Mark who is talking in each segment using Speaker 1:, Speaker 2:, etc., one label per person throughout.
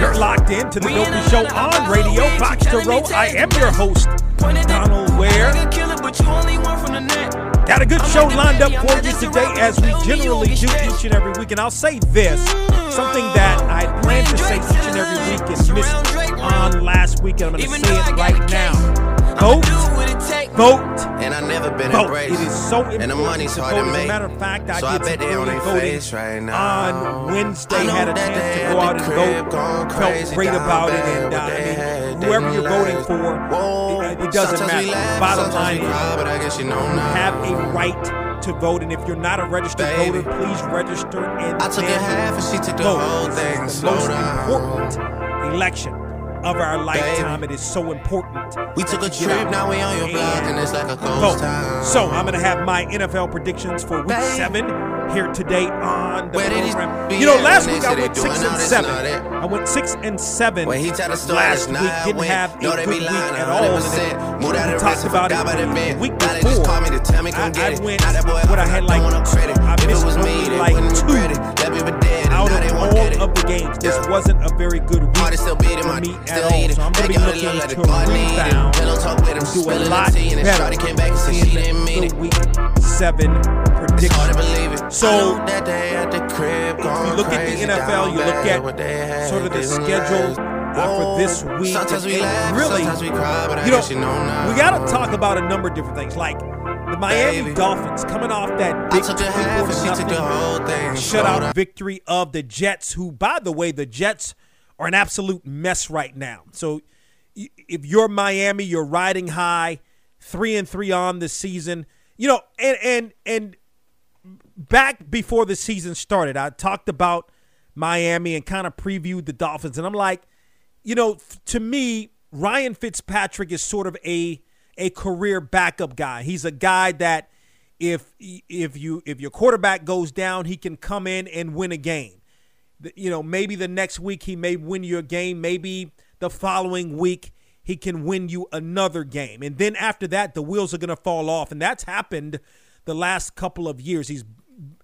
Speaker 1: You're locked in to the Dopey Show on radio, Box to Row. I am your host, Donald Ware. Got a good show lined up for you today, as we generally do each and every week. And I'll say this something that I planned to say each and every week and missed on last week, and I'm going to say it right now. Vote, vote,
Speaker 2: And I never been
Speaker 1: vote.
Speaker 2: embraced.
Speaker 1: It is so important.
Speaker 2: And the money's
Speaker 1: to
Speaker 2: hard
Speaker 1: vote.
Speaker 2: to
Speaker 1: As a matter of fact, I
Speaker 2: So I
Speaker 1: did
Speaker 2: bet
Speaker 1: some
Speaker 2: they on their face right now.
Speaker 1: on Wednesday.
Speaker 2: I
Speaker 1: Had a
Speaker 2: that
Speaker 1: chance to go out and vote. Felt great about it, and uh, I mean, whoever you're voting for, it, it doesn't
Speaker 2: Sometimes
Speaker 1: matter. Bottom line is,
Speaker 2: cry, but I guess you know
Speaker 1: you have a right to vote, and if you're not a registered
Speaker 2: Baby.
Speaker 1: voter, please register and
Speaker 2: I took a
Speaker 1: then
Speaker 2: half and she took the
Speaker 1: vote.
Speaker 2: whole
Speaker 1: This
Speaker 2: thing.
Speaker 1: is the
Speaker 2: Slow
Speaker 1: most
Speaker 2: down.
Speaker 1: important election of our lifetime. It is so important.
Speaker 2: We took a trip, now we on your block, and it's like a ghost town.
Speaker 1: So I'm to have my NFL predictions for Week
Speaker 2: Babe.
Speaker 1: Seven here today on the
Speaker 2: Ware
Speaker 1: program. You know, last week I went six and seven. I went six and seven.
Speaker 2: When he tell the story,
Speaker 1: last week didn't
Speaker 2: win.
Speaker 1: have a
Speaker 2: Know
Speaker 1: good week at all. We talked about it
Speaker 2: it,
Speaker 1: the
Speaker 2: man.
Speaker 1: week before.
Speaker 2: just call me to tell me,
Speaker 1: I,
Speaker 2: get
Speaker 1: I
Speaker 2: it.
Speaker 1: went
Speaker 2: Now that boy
Speaker 1: what I had like
Speaker 2: no.
Speaker 1: I missed
Speaker 2: was me,
Speaker 1: like two
Speaker 2: now
Speaker 1: of
Speaker 2: they won't get it.
Speaker 1: of the games. This wasn't a very good week
Speaker 2: Party still beating
Speaker 1: for
Speaker 2: my
Speaker 1: me
Speaker 2: still
Speaker 1: at all. So I'm to be
Speaker 2: Take out the
Speaker 1: looking to rebound
Speaker 2: Pillow talk with him,
Speaker 1: and do a lot
Speaker 2: the tea, and then
Speaker 1: better
Speaker 2: came back and said she didn't mean
Speaker 1: in
Speaker 2: it.
Speaker 1: the week seven
Speaker 2: It's hard to
Speaker 1: prediction. So,
Speaker 2: that they at the crib
Speaker 1: If you look at the NFL, you look
Speaker 2: bad with their
Speaker 1: at sort of the schedule uh, for this week.
Speaker 2: Sometimes we laugh,
Speaker 1: really,
Speaker 2: sometimes we cry, but I
Speaker 1: you know,
Speaker 2: you know now.
Speaker 1: we got to talk about a number of different things, like the Miami
Speaker 2: Baby.
Speaker 1: Dolphins coming off that big
Speaker 2: took half and she took the
Speaker 1: 24
Speaker 2: whole thing.
Speaker 1: shutout victory of the Jets, who, by the way, the Jets are an absolute mess right now. So if you're Miami, you're riding high, three and three on the season. You know, and and and back before the season started, I talked about Miami and kind of previewed the Dolphins, and I'm like, you know, to me, Ryan Fitzpatrick is sort of a a career backup guy. He's a guy that if if you if your quarterback goes down, he can come in and win a game. You know, maybe the next week he may win you a game. Maybe the following week he can win you another game. And then after that, the wheels are going to fall off. And that's happened the last couple of years. He's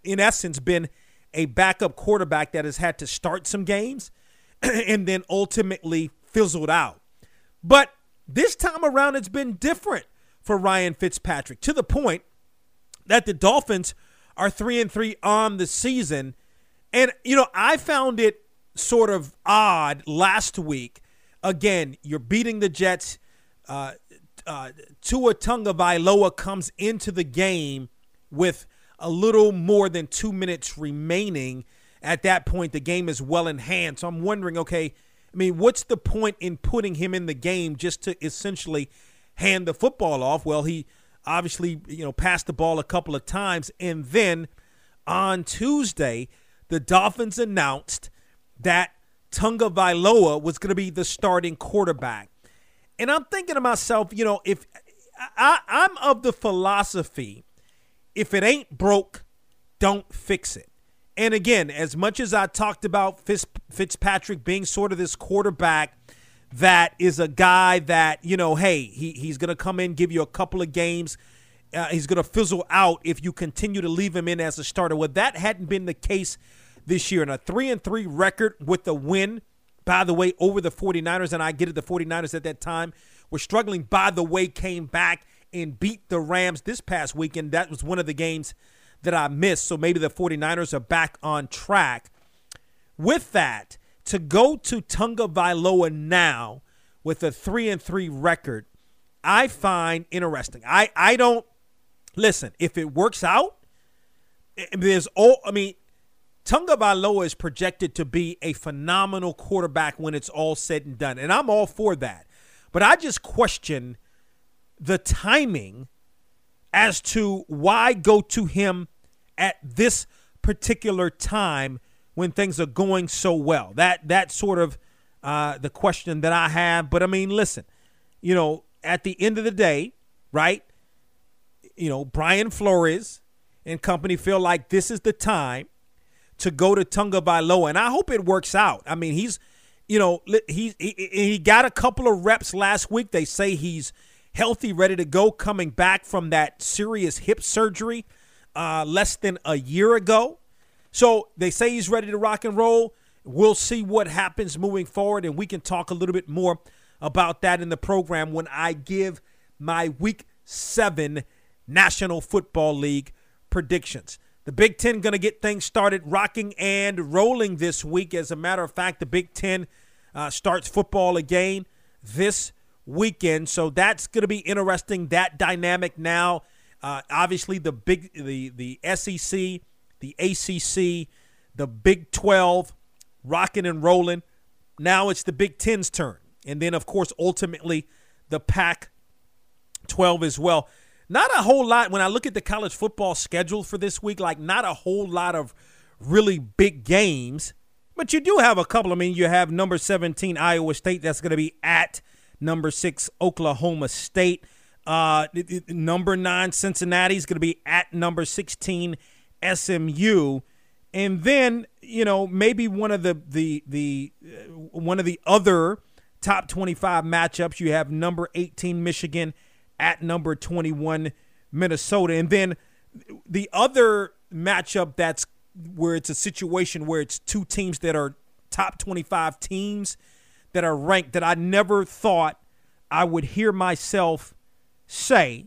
Speaker 1: in essence been a backup quarterback that has had to start some games and then ultimately fizzled out. But this time around, it's been different for Ryan Fitzpatrick to the point that the Dolphins are three and three on the season. And, you know, I found it sort of odd last week. Again, you're beating the Jets. Uh, uh, Tua Tagovailoa comes into the game with a little more than two minutes remaining. At that point, the game is well in hand. So I'm wondering, okay, I mean, what's the point in putting him in the game just to essentially hand the football off? Well, he obviously, you know, passed the ball a couple of times. And then on Tuesday, the Dolphins announced that Tagovailoa was going to be the starting quarterback. And I'm thinking to myself, you know, if I, I'm of the philosophy, if it ain't broke, don't fix it. And again, as much as I talked about Fitz, Fitzpatrick being sort of this quarterback that is a guy that, you know, hey, he, he's going to come in, give you a couple of games. Uh, he's going to fizzle out if you continue to leave him in as a starter. Well, that hadn't been the case this year. And a 3 and 3 record with a win, by the way, over the 49ers. And I get it, the 49ers at that time were struggling, by the way, came back and beat the Rams this past weekend. That was one of the games that I missed. So maybe the 49ers are back on track. With that, to go to Tagovailoa now with a three and three record, I find interesting. I I don't listen if it works out. Eh, there's all I mean. Tagovailoa is projected to be a phenomenal quarterback when it's all said and done, and I'm all for that. But I just question the timing as to why go to him at this particular time when things are going so well. That that sort of uh, the question that I have. But I mean, listen, you know, at the end of the day, right? You know, Brian Flores and company feel like this is the time to go to Tagovailoa, and I hope it works out. I mean, he's, you know, he, he he got a couple of reps last week. They say he's healthy, ready to go, coming back from that serious hip surgery uh, less than a year ago. So they say he's ready to rock and roll. We'll see what happens moving forward, and we can talk a little bit more about that in the program when I give my week seven National Football League predictions. The Big Ten going to get things started rocking and rolling this week. As a matter of fact, the Big Ten uh, starts football again this weekend, so that's going to be interesting. That dynamic now, uh, obviously the big the the SEC, the ACC, the Big Twelve, rocking and rolling. Now it's the Big Ten's turn, and then of course ultimately the Pac 12 as well. Not a whole lot when I look at the college football schedule for this week, like not a whole lot of really big games. But you do have a couple. I mean, you have number 17 Iowa State that's going to be at number 6 Oklahoma State. Uh, number 9 Cincinnati is going to be at number 16 SMU. And then, you know, maybe one of the the the uh, one of the other top 25 matchups you have number 18 Michigan at number 21 Minnesota. And then the other matchup that's where it's a situation where it's two teams that are top 25 teams that are ranked that I never thought I would hear myself say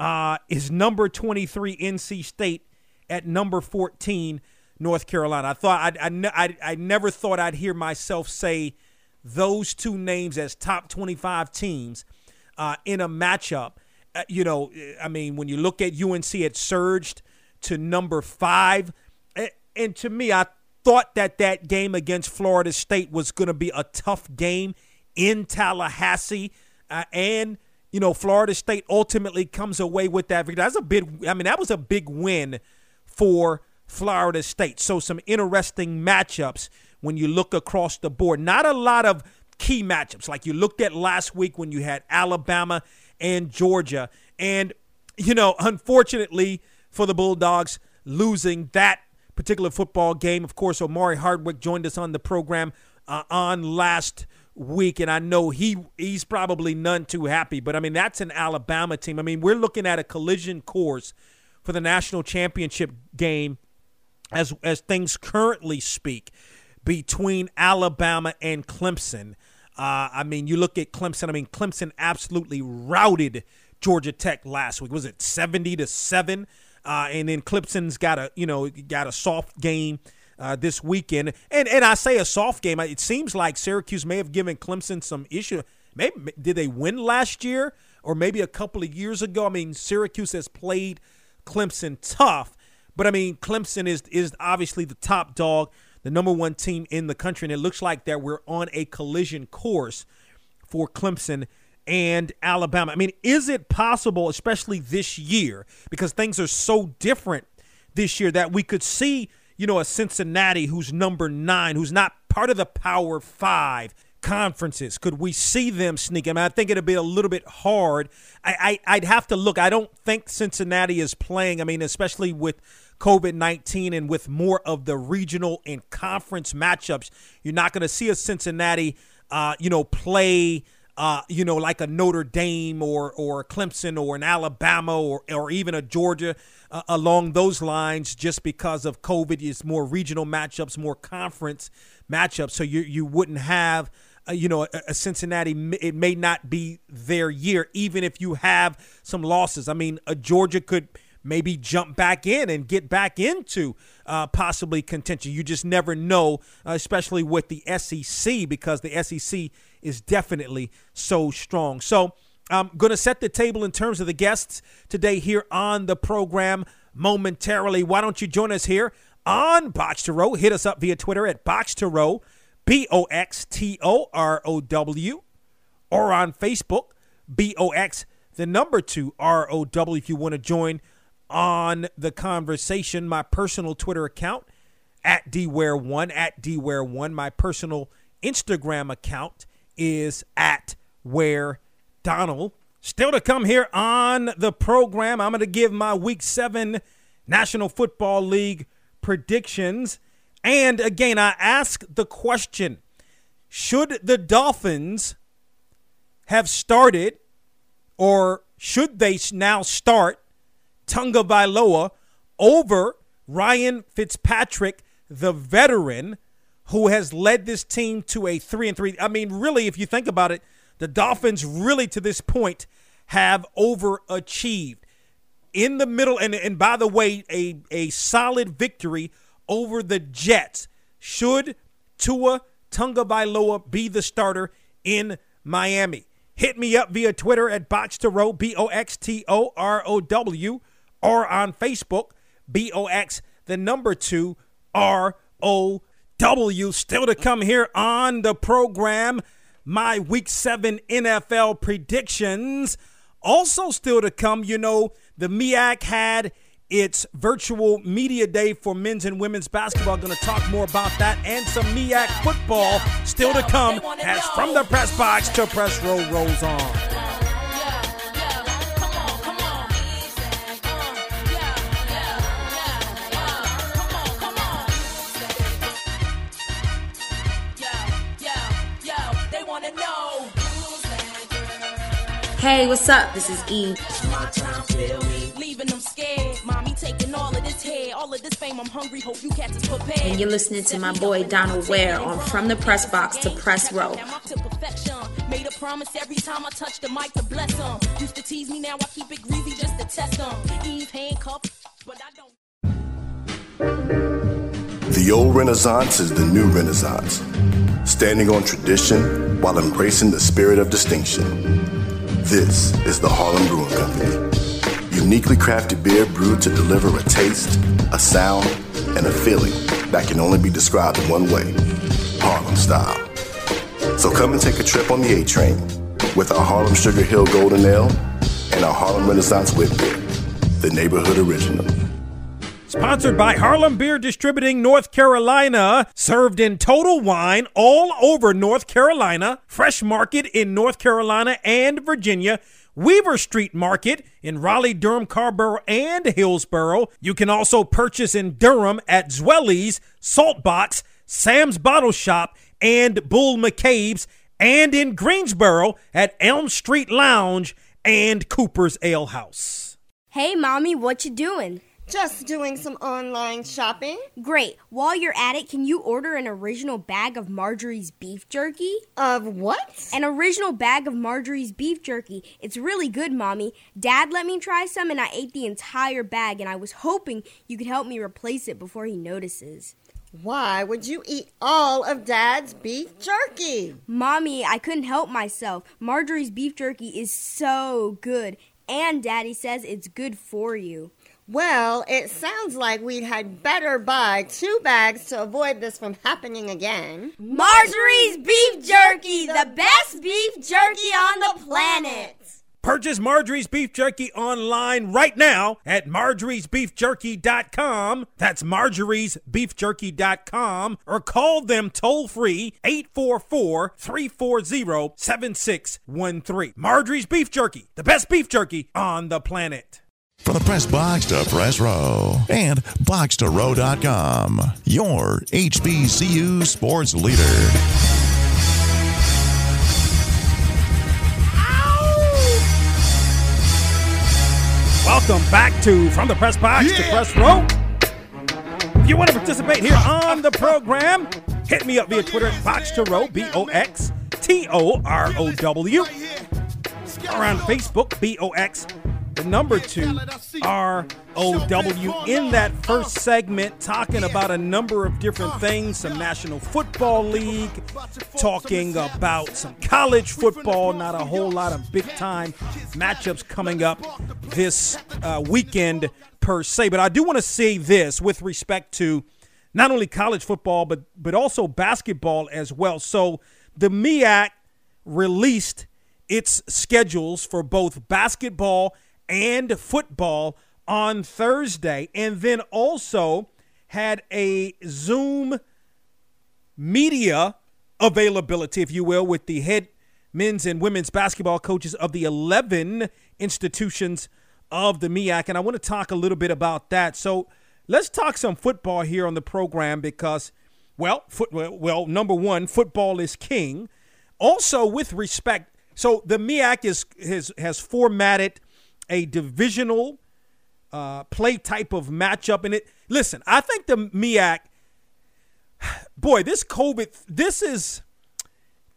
Speaker 1: uh, is number 23 NC State at number 14 North Carolina. I thought I, I, I, I never thought I'd hear myself say those two names as top 25 teams – uh, in a matchup. Uh, you know, I mean, when you look at UNC, it surged to number five. And to me, I thought that that game against Florida State was going to be a tough game in Tallahassee. Uh, and, you know, Florida State ultimately comes away with that. That's a big, I mean, that was a big win for Florida State. So, some interesting matchups when you look across the board. Not a lot of key matchups like you looked at last week when you had Alabama and Georgia. And, you know, unfortunately for the Bulldogs, losing that particular football game. Of course, Omari Hardwick joined us on the program uh, on last week, and I know he he's probably none too happy. But I mean, that's an Alabama team. I mean, we're looking at a collision course for the national championship game as as things currently speak between Alabama and Clemson. Uh, I mean, you look at Clemson. I mean, Clemson absolutely routed Georgia Tech last week. Was it seventy to seven? Uh, and then Clemson's got a you know got a soft game uh, this weekend. And and I say a soft game. It seems like Syracuse may have given Clemson some issue. Maybe did they win last year or maybe a couple of years ago? I mean, Syracuse has played Clemson tough, but I mean, Clemson is is obviously the top dog the number one team in the country. And it looks like that we're on a collision course for Clemson and Alabama. I mean, is it possible, especially this year, because things are so different this year, that we could see, you know, a Cincinnati who's number nine, who's not part of the Power Five conferences? Could we see them sneak? I mean, I think it'd be a little bit hard. I, I I'd have to look. I don't think Cincinnati is playing. I mean, especially with COVID 19 and with more of the regional and conference matchups, you're not going to see a Cincinnati, uh, you know, play. Uh, you know, like a Notre Dame or or Clemson or an Alabama or or even a Georgia uh, along those lines, just because of COVID, it's more regional matchups, more conference matchups. So you you wouldn't have uh, you know, a, a, Cincinnati, it may not be their year, even if you have some losses. I mean, a Georgia could maybe jump back in and get back into uh, possibly contention. You just never know, uh, especially with the SEC, because the SEC is definitely so strong. So I'm going to set the table in terms of the guests today here on the program momentarily. Why don't you join us here on Box to Row? Hit us up via Twitter at Box to Row, B O X T O R O W, or on Facebook, B O X, the number two R O W, if you want to join on the conversation. My personal Twitter account at DWare1, at DWare1. My personal Instagram account is at Ware Donald. Still to come here on the program, I'm going to give my week seven National Football League predictions. And again, I ask the question should the Dolphins have started, or should they now start Tagovailoa over Ryan Fitzpatrick, the veteran who has led this team to a three and three? I mean, really, if you think about it, the Dolphins really to this point have overachieved. In the middle, and, and by the way, a, a solid victory over the Jets. Should Tua Tagovailoa be the starter in Miami? Hit me up via Twitter at Box to Row, B O X T O R O W, or on Facebook, B O X, the number two, R O W. Still to come here on the program my week seven NFL predictions. Also, still to come, you know, the MEAC had its virtual media day for men's and women's basketball. Going to talk more about that and some MEAC football still to come as from the press box to press row rolls on.
Speaker 3: Hey, what's up? This is Eve. And you're listening to my boy Donald Ware on From the Press Box to Press Row. Made a promise every time I touch the mic to bless them. Used to tease me, now I keep it greasy just to test them. Eve handcuffed, but I
Speaker 4: don't. The old Renaissance is the new Renaissance, standing on tradition while embracing the spirit of distinction. This is the Harlem Brewing Company. Uniquely crafted beer brewed to deliver a taste, a sound, and a feeling that can only be described in one way Harlem style. So come and take a trip on the A train with our Harlem Sugar Hill Golden Ale and our Harlem Renaissance Wit Beer, the neighborhood original.
Speaker 1: Sponsored by Harlem Beer Distributing North Carolina. Served in Total Wine all over North Carolina. Fresh Market in North Carolina and Virginia. Weaver Street Market in Raleigh, Durham, Carrboro, and Hillsborough. You can also purchase in Durham at Zweli's, Saltbox, Sam's Bottle Shop, and Bull McCabe's, and in Greensboro at Elm Street Lounge and Cooper's Ale House.
Speaker 5: Hey, Mommy, what you doing?
Speaker 6: Just doing some online shopping.
Speaker 5: Great. While you're at it, can you order an original bag of Marjorie's beef jerky?
Speaker 6: Of what?
Speaker 5: An original bag of Marjorie's beef jerky. It's really good, Mommy. Dad let me try some and I ate the entire bag, and I was hoping you could help me replace it before he notices.
Speaker 6: Why would you eat all of Dad's beef jerky?
Speaker 5: Mommy, I couldn't help myself. Marjorie's beef jerky is so good, and Daddy says it's good for you.
Speaker 6: Well, it sounds like we had better buy two bags to avoid this from happening again.
Speaker 5: Marjorie's Beef Jerky, the best beef jerky on the planet.
Speaker 1: Purchase Marjorie's Beef Jerky online right now at marjoriesbeefjerky.com. That's marjoriesbeefjerky.com or call them toll free 844 340 7613. Marjorie's Beef Jerky, the best beef jerky on the planet.
Speaker 7: From the press box to press row and box2row.com, your HBCU sports leader.
Speaker 1: Welcome back to From the Press Box yeah. to Press Row. If you want to participate here on the program, hit me up via Twitter at Box to Row, B O X T O R O W, or on Facebook, B O X the number two ROW. In that first segment, talking about a number of different things some National Football League, talking about some college football, not a whole lot of big time matchups coming up this uh, weekend per se. But I do want to say this with respect to not only college football, but, but also basketball as well. So the MEAC released its schedules for both basketball and football on Thursday, and then also had a Zoom media availability, if you will, with the head men's and women's basketball coaches of the 11 institutions of the MEAC. And I want to talk a little bit about that. So let's talk some football here on the program because, well, foot, well, number one, football is king. Also, with respect, so the MEAC is has has formatted a divisional uh, play type of matchup, and it. Listen, I think the MEAC. Boy, this COVID, this is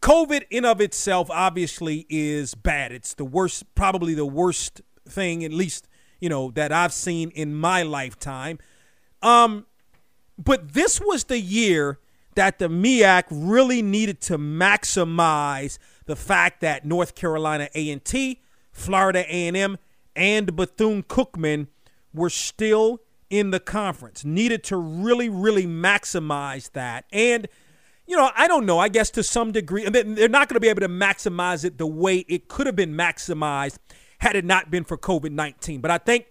Speaker 1: COVID in of itself. Obviously, is bad. It's the worst, probably the worst thing, at least you know that I've seen in my lifetime. Um, but this was the year that the MEAC really needed to maximize the fact that North Carolina A&T, Florida A&M, and Bethune-Cookman were still in the conference. Needed to really, really maximize that. And, you know, I don't know. I guess to some degree, they're not going to be able to maximize it the way it could have been maximized had it not been for COVID 19. But I think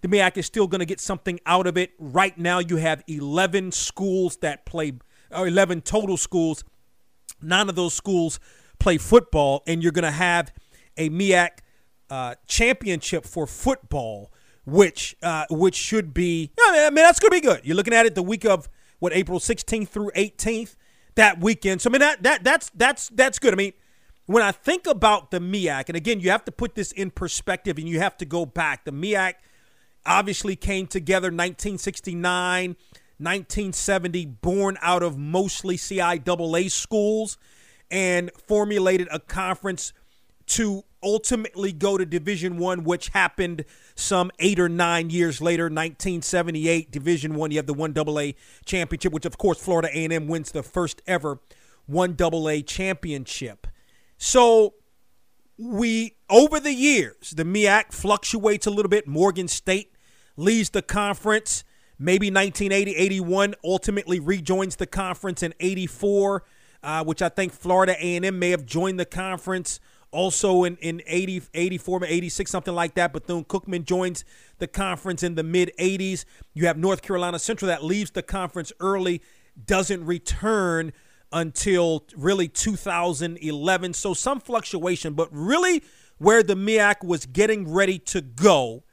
Speaker 1: the MEAC is still going to get something out of it. Right now, you have 11 schools that play, or 11 total schools. Nine of those schools play football, and you're going to have a MEAC uh, championship for football, which uh, which should be. I mean, that's going to be good. You're looking at it the week of what April 16th through 18th that weekend. So I mean that that that's that's that's good. I mean, when I think about the MEAC, and again, you have to put this in perspective, and you have to go back. The MEAC obviously came together 1969, 1970, born out of mostly CIAA schools and formulated a conference to ultimately go to division one which happened some eight or nine years later 1978 division one. You have the one double a championship which of course florida a&m wins the first ever one double a championship. So we over the years the MEAC fluctuates a little bit. Morgan state leaves the conference. Maybe 1980 81 ultimately rejoins the conference in 84 uh, which I think Florida A&M may have joined the conference also in, in 80, 84, 86, something like that. Bethune-Cookman joins the conference in the mid 80s. You have North Carolina Central that leaves the conference early, doesn't return until really 2011. So some fluctuation, but really where the MEAC was getting ready to go.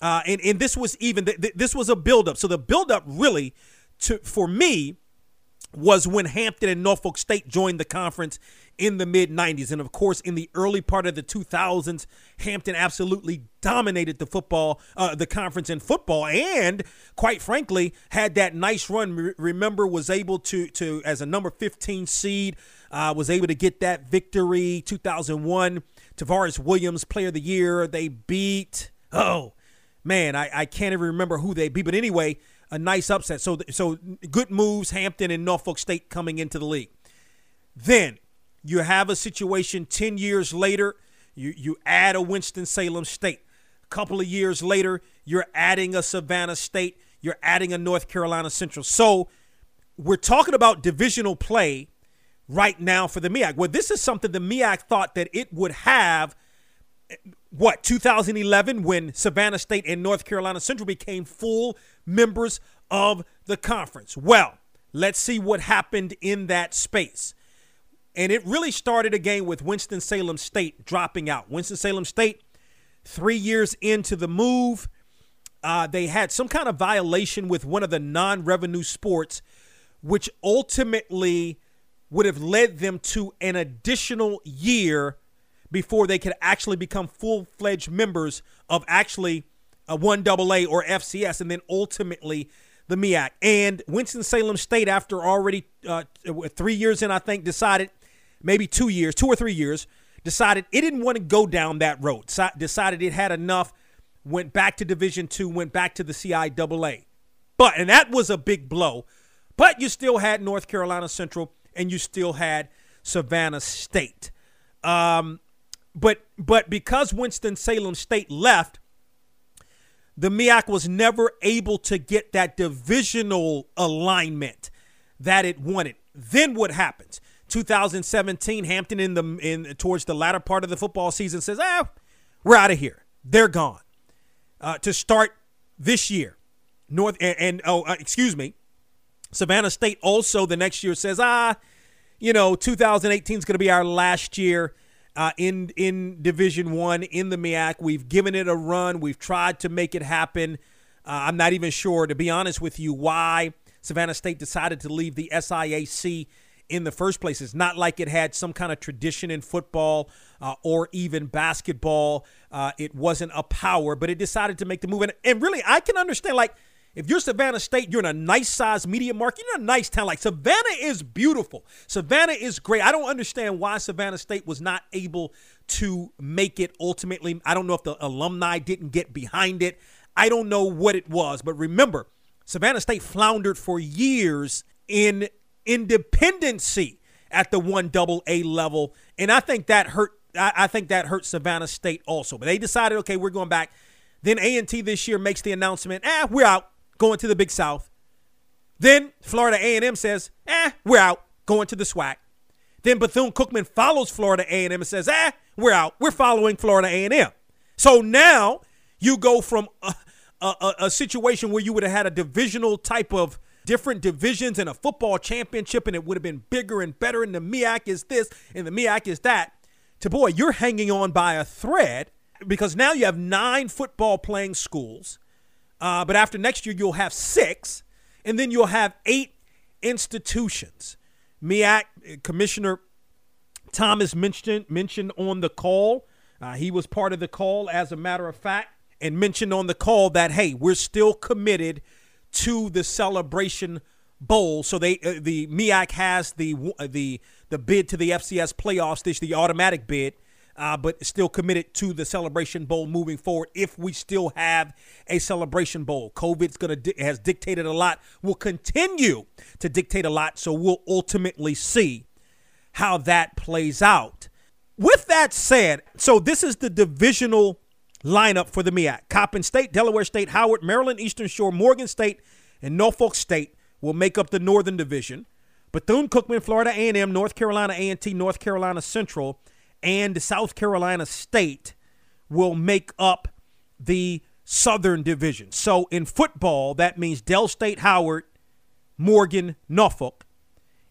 Speaker 1: Uh, and, and this was even, th- th- this was a buildup. So the buildup really, to for me, was when Hampton and Norfolk State joined the conference in the mid 90s. And of course, in the early part of the 2000s, Hampton absolutely dominated the football, uh, the conference in football, and quite frankly, had that nice run. Remember, was able to, to as a number 15 seed, uh, was able to get that victory 2001. Tarvis Williams, player of the year. They beat, oh, man, I, I can't even remember who they beat. But anyway, a nice upset. So, so good moves, Hampton and Norfolk State coming into the league. Then you have a situation 10 years later, you, you add a Winston-Salem State. A couple of years later, you're adding a Savannah State, you're adding a North Carolina Central. So we're talking about divisional play right now for the MEAC. Well, this is something the MEAC thought that it would have what 2011 when Savannah State and North Carolina Central became full members of the conference. Well, let's see what happened in that space. And it really started again with Winston-Salem State dropping out. Winston-Salem State, three years into the move, uh, they had some kind of violation with one of the non revenue sports, which ultimately would have led them to an additional year before they could actually become full fledged members of actually a 1AA or FCS, and then ultimately the MEAC. And Winston-Salem State, after already uh, three years in, I think, decided, maybe two years, two or three years, decided it didn't want to go down that road. decided it had enough went back to Division Two, went back to the CIAA. But and that was a big blow. But you still had North Carolina Central and you still had Savannah State. Um, but but because Winston Salem State left, the MEAC was never able to get that divisional alignment that it wanted. Then what happens? 2017, Hampton in the in towards the latter part of the football season says, "Ah, we're out of here. They're gone." Uh, to start this year, North and, and oh, uh, excuse me, Savannah State also the next year says, "Ah, you know, 2018 is going to be our last year." Uh, in in Division One in the MEAC. We've given it a run. We've tried to make it happen. Uh, I'm not even sure, to be honest with you, why Savannah State decided to leave the SIAC in the first place. It's not like it had some kind of tradition in football uh, or even basketball. Uh, it wasn't a power, but it decided to make the move. And, and really, I can understand, like, if you're Savannah State, you're in a nice sized media market. You're in a nice town. Like Savannah is beautiful. Savannah is great. I don't understand why Savannah State was not able to make it ultimately. I don't know if the alumni didn't get behind it. I don't know what it was. But remember, Savannah State floundered for years in independency at the one double A level. And I think that hurt I, think that hurt Savannah State also. But they decided, okay, we're going back. Then A&T this year makes the announcement, ah, we're out going to the Big South. Then Florida A&M says, "Eh, we're out, going to the SWAC." Then Bethune-Cookman follows Florida A&M and says, "Eh, we're out, we're following Florida A&M." So now you go from a, a, a situation where you would have had a divisional type of different divisions and a football championship, and it would have been bigger and better. And the MEAC is this, and the MEAC is that. To boy, you're hanging on by a thread because now you have nine football playing schools uh, but after next year, you'll have six, and then you'll have eight institutions. MEAC Commissioner Thomas mentioned mentioned on the call. Uh, he was part of the call, as a matter of fact, and mentioned on the call that hey, we're still committed to the celebration bowl. So they uh, the MEAC has the the the bid to the FCS playoffs. This the automatic bid uh, but still committed to the Celebration Bowl moving forward. If we still have a Celebration Bowl, COVID's gonna di- has dictated a lot. Will continue to dictate a lot. So we'll ultimately see how that plays out. With that said, so this is the divisional lineup for the MEAC. Coppin State, Delaware State, Howard, Maryland Eastern Shore, Morgan State, and Norfolk State will make up the Northern Division. Bethune-Cookman, Florida A&M, North Carolina A&T, North Carolina Central, and South Carolina State will make up the Southern Division. So in football, that means Del State, Howard, Morgan, Norfolk.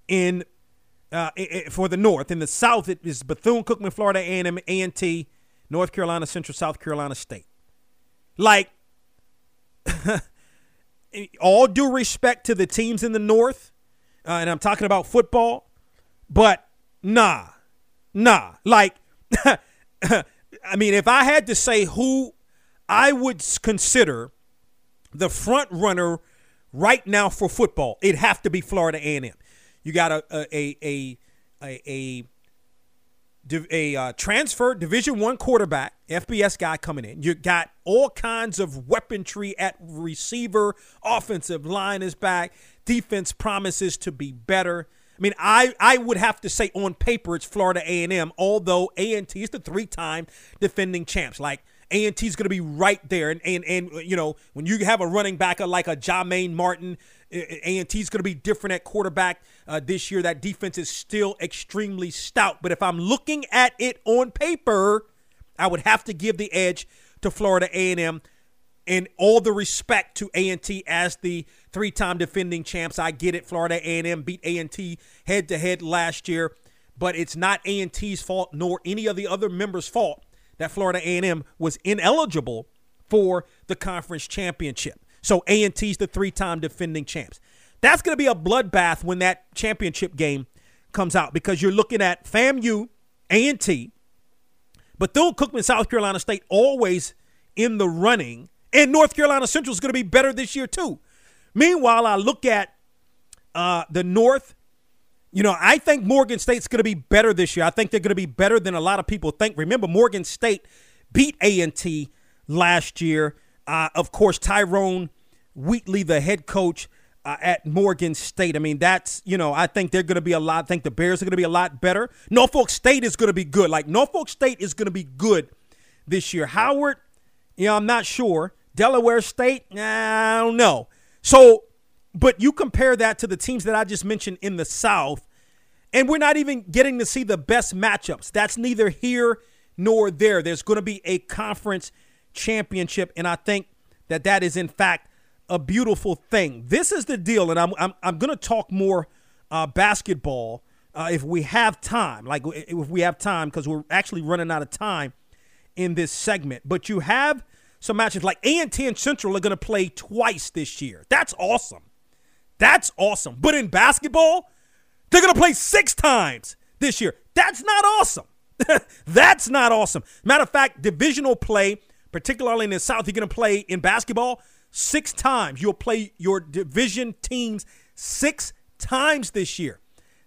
Speaker 1: In uh, for the North, in the South, it is Bethune Cookman, Florida A&M, A&T, North Carolina Central, South Carolina State. Like, all due respect to the teams in the North, uh, and I'm talking about football, but nah, Nah, like, I mean, if I had to say who I would consider the front runner right now for football, it'd have to be Florida A&M. You got a a a a a, a, a uh, transfer Division One quarterback, FBS guy coming in. You got all kinds of weaponry at receiver, offensive line is back, defense promises to be better. I mean, I, I would have to say on paper it's Florida A&M, although A&T is the three-time defending champs. Like A&T is going to be right there, and, and and you know when you have a running back like a Jah-Maine Martin, A&T is going to be different at quarterback uh, this year. That defense is still extremely stout. But if I'm looking at it on paper, I would have to give the edge to Florida A&M, and all the respect to A&T as the three-time defending champs. I get it. Florida A&M beat A&T head-to-head last year, but it's not A&T's fault nor any of the other members' fault that Florida A&M was ineligible for the conference championship. So A&T's the three-time defending champs. That's going to be a bloodbath when that championship game comes out because you're looking at FAMU, A&T, Bethune-Cookman, South Carolina State always in the running, and North Carolina Central is going to be better this year too. Meanwhile, I look at uh, the North. You know, I think Morgan State's going to be better this year. I think they're going to be better than a lot of people think. Remember, Morgan State beat A&T last year. Uh, of course, Tyrone Wheatley, the head coach uh, at Morgan State. I mean, that's, you know, I think they're going to be a lot. I think the Bears are going to be a lot better. Norfolk State is going to be good. Like, Norfolk State is going to be good this year. Howard, you know, I'm not sure. Delaware State, nah, I don't know. So, but you compare that to the teams that I just mentioned in the South, and we're not even getting to see the best matchups. That's neither here nor there. There's going to be a conference championship, and I think that that is, in fact, a beautiful thing. This is the deal, and I'm I'm, I'm going to talk more uh, basketball uh, if we have time. Like if we have time, because we're actually running out of time in this segment. But you have some matches like A and T and Central are going to play twice this year. That's awesome. That's awesome. But in basketball, they're going to play six times this year. That's not awesome. That's not awesome. Matter of fact, divisional play, particularly in the South, you're going to play in basketball six times. You'll play your division teams six times this year.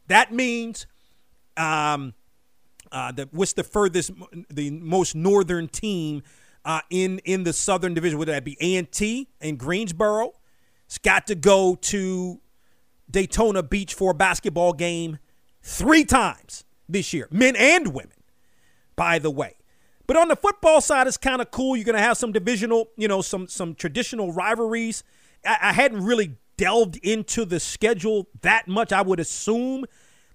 Speaker 1: That means um, uh, the, what's the furthest, the most northern team uh, in in the Southern Division? Would that be A and T in Greensboro? It's got to go to Daytona Beach for a basketball game three times this year, men and women. By the way, but on the football side, it's kind of cool. You're going to have some divisional, you know, some some traditional rivalries. I, I hadn't really delved into the schedule that much. I would assume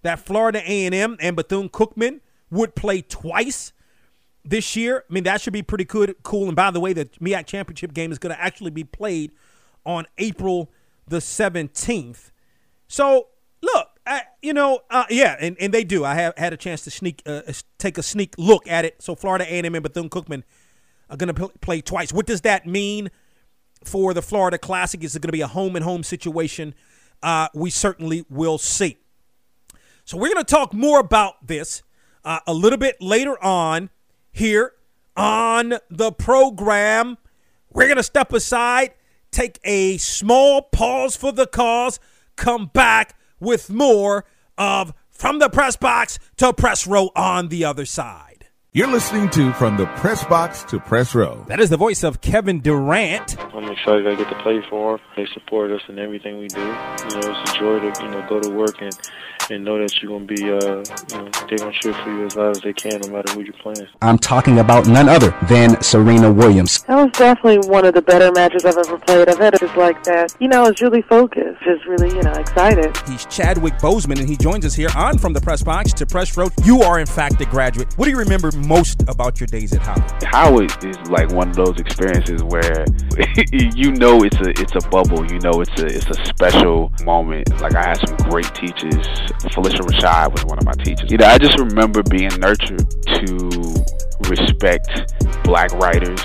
Speaker 1: that Florida A&M and Bethune Cookman would play twice this year. I mean, that should be pretty good, cool. And by the way, the MEAC championship game is going to actually be played on April the 17th. So, look, I, you know, uh, yeah, and, and they do. I have had a chance to sneak, uh, take a sneak look at it. So Florida A&M and Bethune Cookman are going to play twice. What does that mean for the Florida Classic? Is it going to be a home and home situation? Uh, we certainly will see. So we're going to talk more about this uh, a little bit later on here on the program. We're going to step aside, take a small pause for the cause, come back with more of From the Press Box to Press Row on the other side.
Speaker 8: You're listening to From the Press Box to Press Row.
Speaker 1: That is the voice of Kevin Durant.
Speaker 9: I'm excited I get to play for them. They support us in everything we do. You know, it's a joy to, you know, go to work and and know that you're gonna be, uh, you know, they're gonna cheer for you as loud as they can, no matter who you're playing.
Speaker 10: I'm talking about none other than Serena Williams.
Speaker 11: That was definitely one of the better matches I've ever played. I've had it just like that. You know, it's really focused, just really, you know, excited.
Speaker 1: He's Chadwick Boseman, and he joins us here on From the Press Box to Press Row. You are, in fact, a graduate. What do you remember most about your days at Howard?
Speaker 12: Howard is like one of those experiences where you know it's a it's a bubble. You know it's a it's a special moment. Like I had some great teachers Phylicia Rashad was one of my teachers. You know, I just remember being nurtured to respect black writers,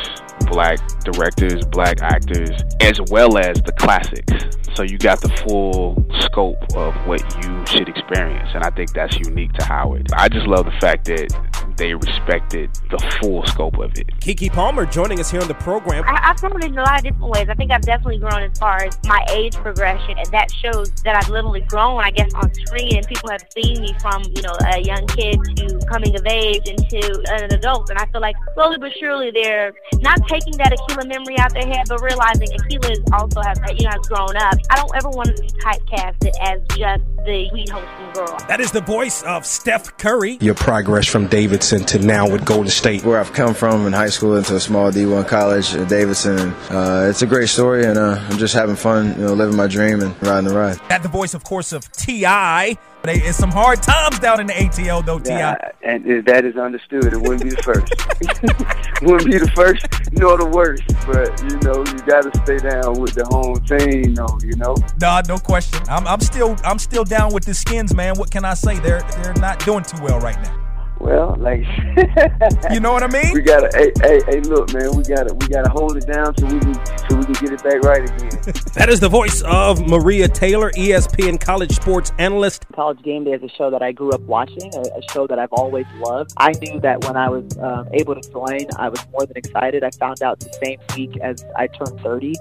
Speaker 12: black directors, black actors, as well as the classics. So you got the full scope of what you should experience, and I think that's unique to Howard. I just love the fact that they respected the full scope of it.
Speaker 1: Keke Palmer joining us here on the program.
Speaker 13: I, I've grown in a lot of different ways. I think I've definitely grown as far as my age progression, and that shows that I've literally grown, I guess, on screen, and people have seen me from, you know, a young kid to coming of age into an adult, and I feel like slowly but surely they're not taking that Akeelah memory out their head, but realizing Akeelah is also has, you know, has grown up. I don't ever want to be typecasted as just the sweet hosting girl.
Speaker 1: That is the voice of Steph Curry.
Speaker 14: Your progress from Davidson to now with Golden State.
Speaker 15: Where I've come from in high school into a small D1 college at Davidson. Uh, it's a great story, and uh, I'm just having fun, you know, living my dream and riding the ride.
Speaker 1: That the voice, of course, of T.I. It's some hard times down in the ATL, though, T.I.
Speaker 16: Yeah, and that is understood. It wouldn't be the first. wouldn't be the first nor the worst. But you know, you got to stay down with the home team, though. You know.
Speaker 1: Nah, no question. I'm, I'm still, I'm still down with the Skins, man. What can I say? They're, they're not doing too well right now.
Speaker 16: Well, like
Speaker 1: you know what I mean.
Speaker 16: We gotta, hey, hey, hey, look, man, we gotta, we gotta hold it down so we can, so we can get it back right again.
Speaker 1: that is the voice of Maria Taylor, ESPN college sports analyst.
Speaker 11: College Game Day is a show that I grew up watching, a, a show that I've always loved. I knew that when I was um, able to join, I was more than excited. I found out the same week as I turned 30,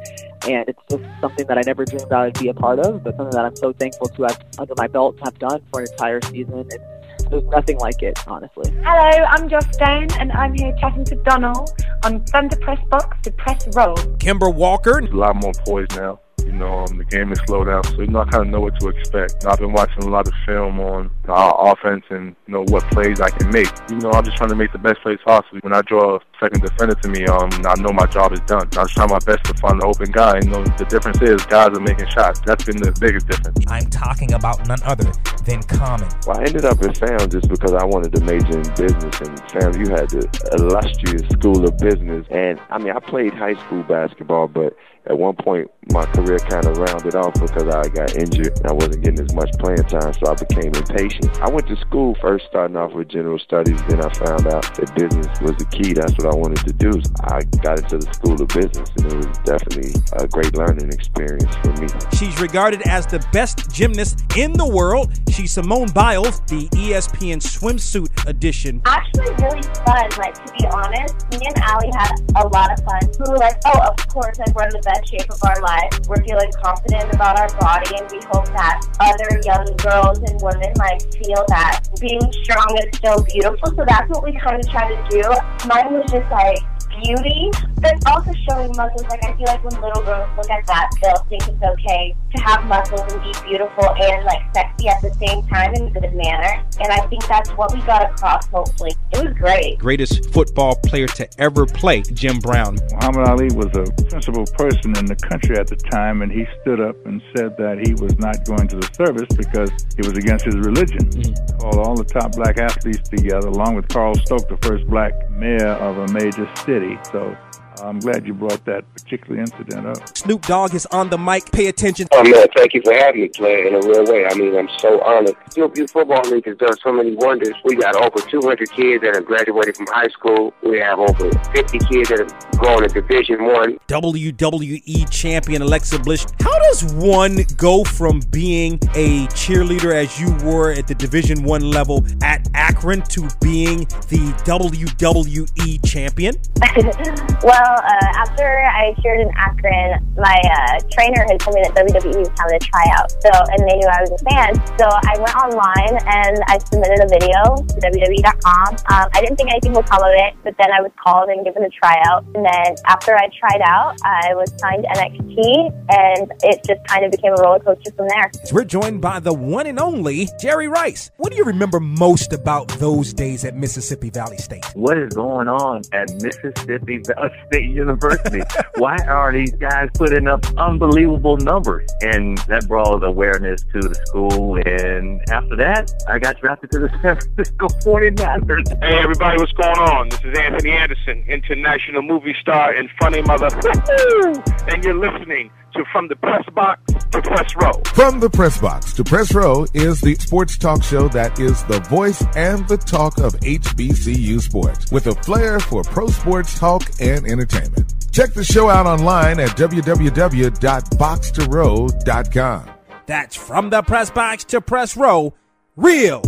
Speaker 11: and it's just something that I never dreamed I would be a part of, but something that I'm so thankful to have under my belt, to have done for an entire season. And, There's nothing like it, honestly.
Speaker 17: Hello, I'm Joss Stone, and I'm here chatting to Donald on Thunder Press Box to Press Row.
Speaker 1: Kimber Walker.
Speaker 9: There's a lot more poise now. You know, um, the game is slowed down, so you know I kind of know what to expect. I've been watching a lot of film on our offense and you know what plays I can make. You know, I'm just trying to make the best plays possible. When I draw a second defender to me, um, I know my job is done. I'm just trying my best to find the open guy. You know, the difference is guys are making shots. That's been the biggest difference.
Speaker 18: I'm talking about none other than Common.
Speaker 19: Well, I ended up at Sam just because I wanted to major in business, and Sam, you had the illustrious School of Business. And I mean, I played high school basketball, but at one point my career kind of rounded off because I got injured and I wasn't getting as much playing time, so I became impatient. I went to school first starting off with general studies, then I found out that business was the key. That's what I wanted to do. So I got into the School of Business, and it was definitely a great learning experience for me.
Speaker 1: She's regarded as the best gymnast in the world. She's Simone Biles, the ESPN swimsuit edition.
Speaker 13: Actually, really fun. Like to be honest, me and Allie had a lot of fun. We were like, oh, of course, like we're the best shape of our lives. We're feeling confident about our body, and we hope that other young girls and women like feel that being strong is still beautiful. So that's what we kind of try to do. Mine was just like beauty, but also showing muscles. Like I feel like when little girls look at that, they'll think it's okay to have muscles and be beautiful and like sexy at the same time in a good manner. And I think that's what we got across. Hopefully, it was great.
Speaker 14: Greatest football player to ever play, Jim Brown.
Speaker 20: Muhammad Ali was a principal person in the country at the time, and he stood up and said that he was not going to the service because it was against his religion.
Speaker 14: Mm-hmm.
Speaker 20: Called all the top black athletes together, along with Carl Stokes, the first black mayor of a major city. So Uh, I'm glad you brought that particular incident up.
Speaker 1: Snoop Dogg is on the mic. Pay attention.
Speaker 21: Oh man, thank you for having me play in a real way. I mean, I'm so honored. Hillview Football League has done so many wonders. We got over 200 kids that have graduated from high school. We have over 50 kids that have gone to Division One.
Speaker 1: WWE champion Alexa Bliss. How does one go from being a cheerleader as you were at the Division One level at Akron to being the WWE champion?
Speaker 13: well, uh, after I cheered in Akron, my uh, trainer had told me that WWE was having a tryout. So, and they knew I was a fan. So I went online and I submitted a video to WWE.com. Um, I didn't think anything would come of it, but then I was called and given a tryout. And then after I tried out, I was signed to NXT, and it just kind of became a roller coaster from there.
Speaker 1: We're joined by the one and only Jerry Rice. What do you remember most about those days at Mississippi Valley State?
Speaker 22: What is going on at Mississippi Valley State University? Why are these guys putting up unbelievable numbers? And that brought awareness to the school. And after that, I got drafted to the San Francisco 49ers.
Speaker 23: Hey everybody, what's going on? This is Anthony Anderson, international movie star and funny mother. and you're listening to From the Press Box to Press Row.
Speaker 8: From the Press Box to Press Row is the sports talk show that is the voice and the talk of HBCU sports with a flair for pro sports talk and entertainment. Check the show out online at www.boxtorow.com.
Speaker 1: That's From the Press Box to Press Row, real,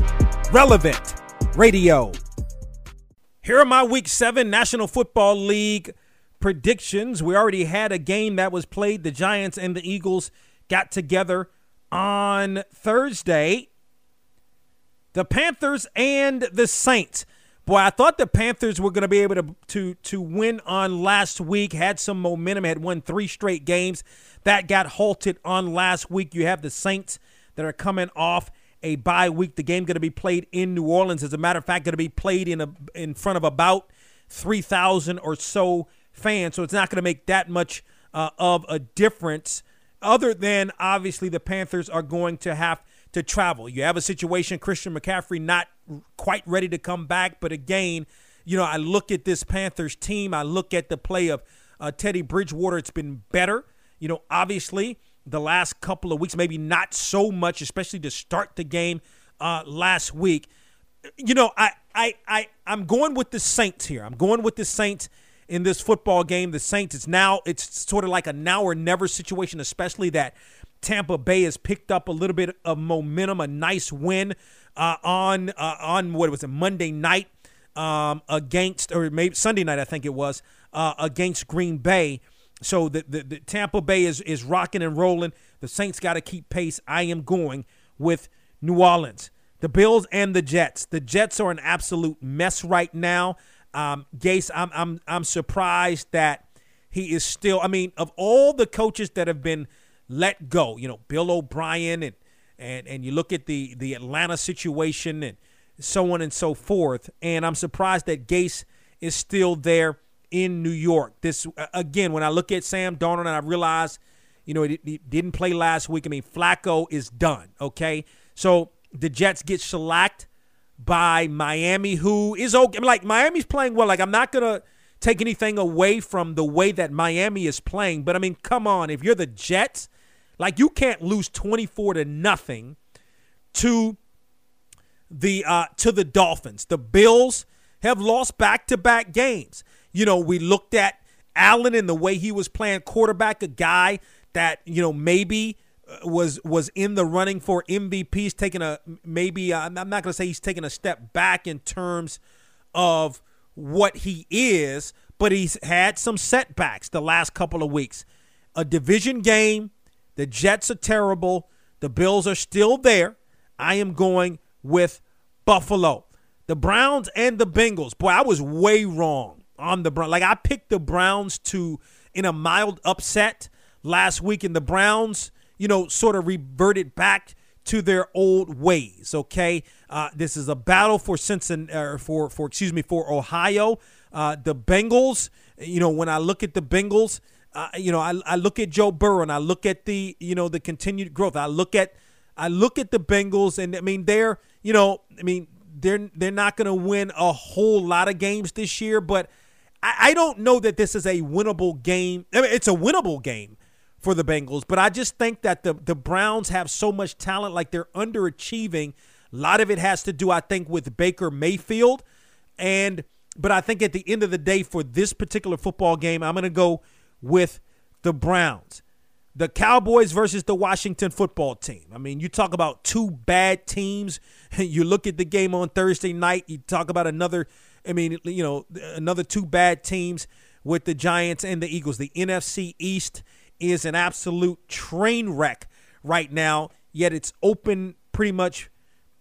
Speaker 1: relevant radio. Here are my Week 7 National Football League predictions. We already had a game that was played. The Giants and the Eagles got together on Thursday. The Panthers and the Saints. Boy, I thought the Panthers were going to be able to, to to win on last week. Had some momentum. Had won three straight games. That got halted on last week. You have the Saints that are coming off a bye week. The game going to be played in New Orleans. As a matter of fact, going to be played in a in front of about three thousand or so fans. So it's not going to make that much uh, of a difference. Other than obviously the Panthers are going to have to travel. You have a situation, Christian McCaffrey not quite ready to come back. But again, you know, I look at this Panthers team, I look at the play of uh, Teddy Bridgewater. It's been better. You know, obviously, the last couple of weeks, maybe not so much, especially to start the game uh, last week. You know, I, I, I, I'm going with the Saints here. I'm going with the Saints in this football game. The Saints, it's now, it's sort of like a now or never situation, especially that Tampa Bay has picked up a little bit of momentum, a nice win uh, on uh, on what was it Monday night um, against or maybe Sunday night I think it was uh, against Green Bay. So the, the, the Tampa Bay is is rocking and rolling. The Saints got to keep pace. I am going with New Orleans. The Bills and the Jets. The Jets are an absolute mess right now. Um, Gase, I'm I'm I'm surprised that he is still. I mean, of all the coaches that have been let go, you know, Bill O'Brien and and and you look at the the Atlanta situation and so on and so forth. And I'm surprised that Gase is still there in New York. This again, when I look at Sam Darnold and I realize, you know, he, he didn't play last week. I mean, Flacco is done. Okay, so the Jets get shellacked by Miami, who is okay. Like Miami's playing well. Like I'm not gonna take anything away from the way that Miami is playing, but I mean, come on, if you're the Jets, like you can't lose 24 to nothing to the uh, to the Dolphins. The Bills have lost back-to-back games. You know, we looked at Allen and the way he was playing quarterback, a guy that you know maybe was was in the running for MVP. He's taking a maybe uh, I'm not going to say he's taking a step back in terms of what he is, but he's had some setbacks the last couple of weeks. A division game, the Jets are terrible. The Bills are still there. I am going with Buffalo. The Browns and the Bengals. Boy, I was way wrong on the Browns. Like I picked the Browns to in a mild upset last week, and the Browns, you know, sort of reverted back to their old ways. Okay, uh, this is a battle for Cincinnati, uh, for for excuse me, for Ohio. Uh, the Bengals. You know, when I look at the Bengals, uh, you know, I, I look at Joe Burrow and I look at the you know the continued growth. I look at I look at the Bengals, and I mean they're you know I mean they're they're not going to win a whole lot of games this year, but I, I don't know that this is a winnable game. I mean, it's a winnable game for the Bengals, but I just think that the the Browns have so much talent, like they're underachieving. A lot of it has to do, I think, with Baker Mayfield, and but I think at the end of the day, for this particular football game, I'm to go with the Browns. The Cowboys versus the Washington football team. I mean, you talk about two bad teams. You look at the game on Thursday night, you talk about another, I mean, you know, another two bad teams with the Giants and the Eagles. The NFC East is an absolute train wreck right now, yet it's open pretty much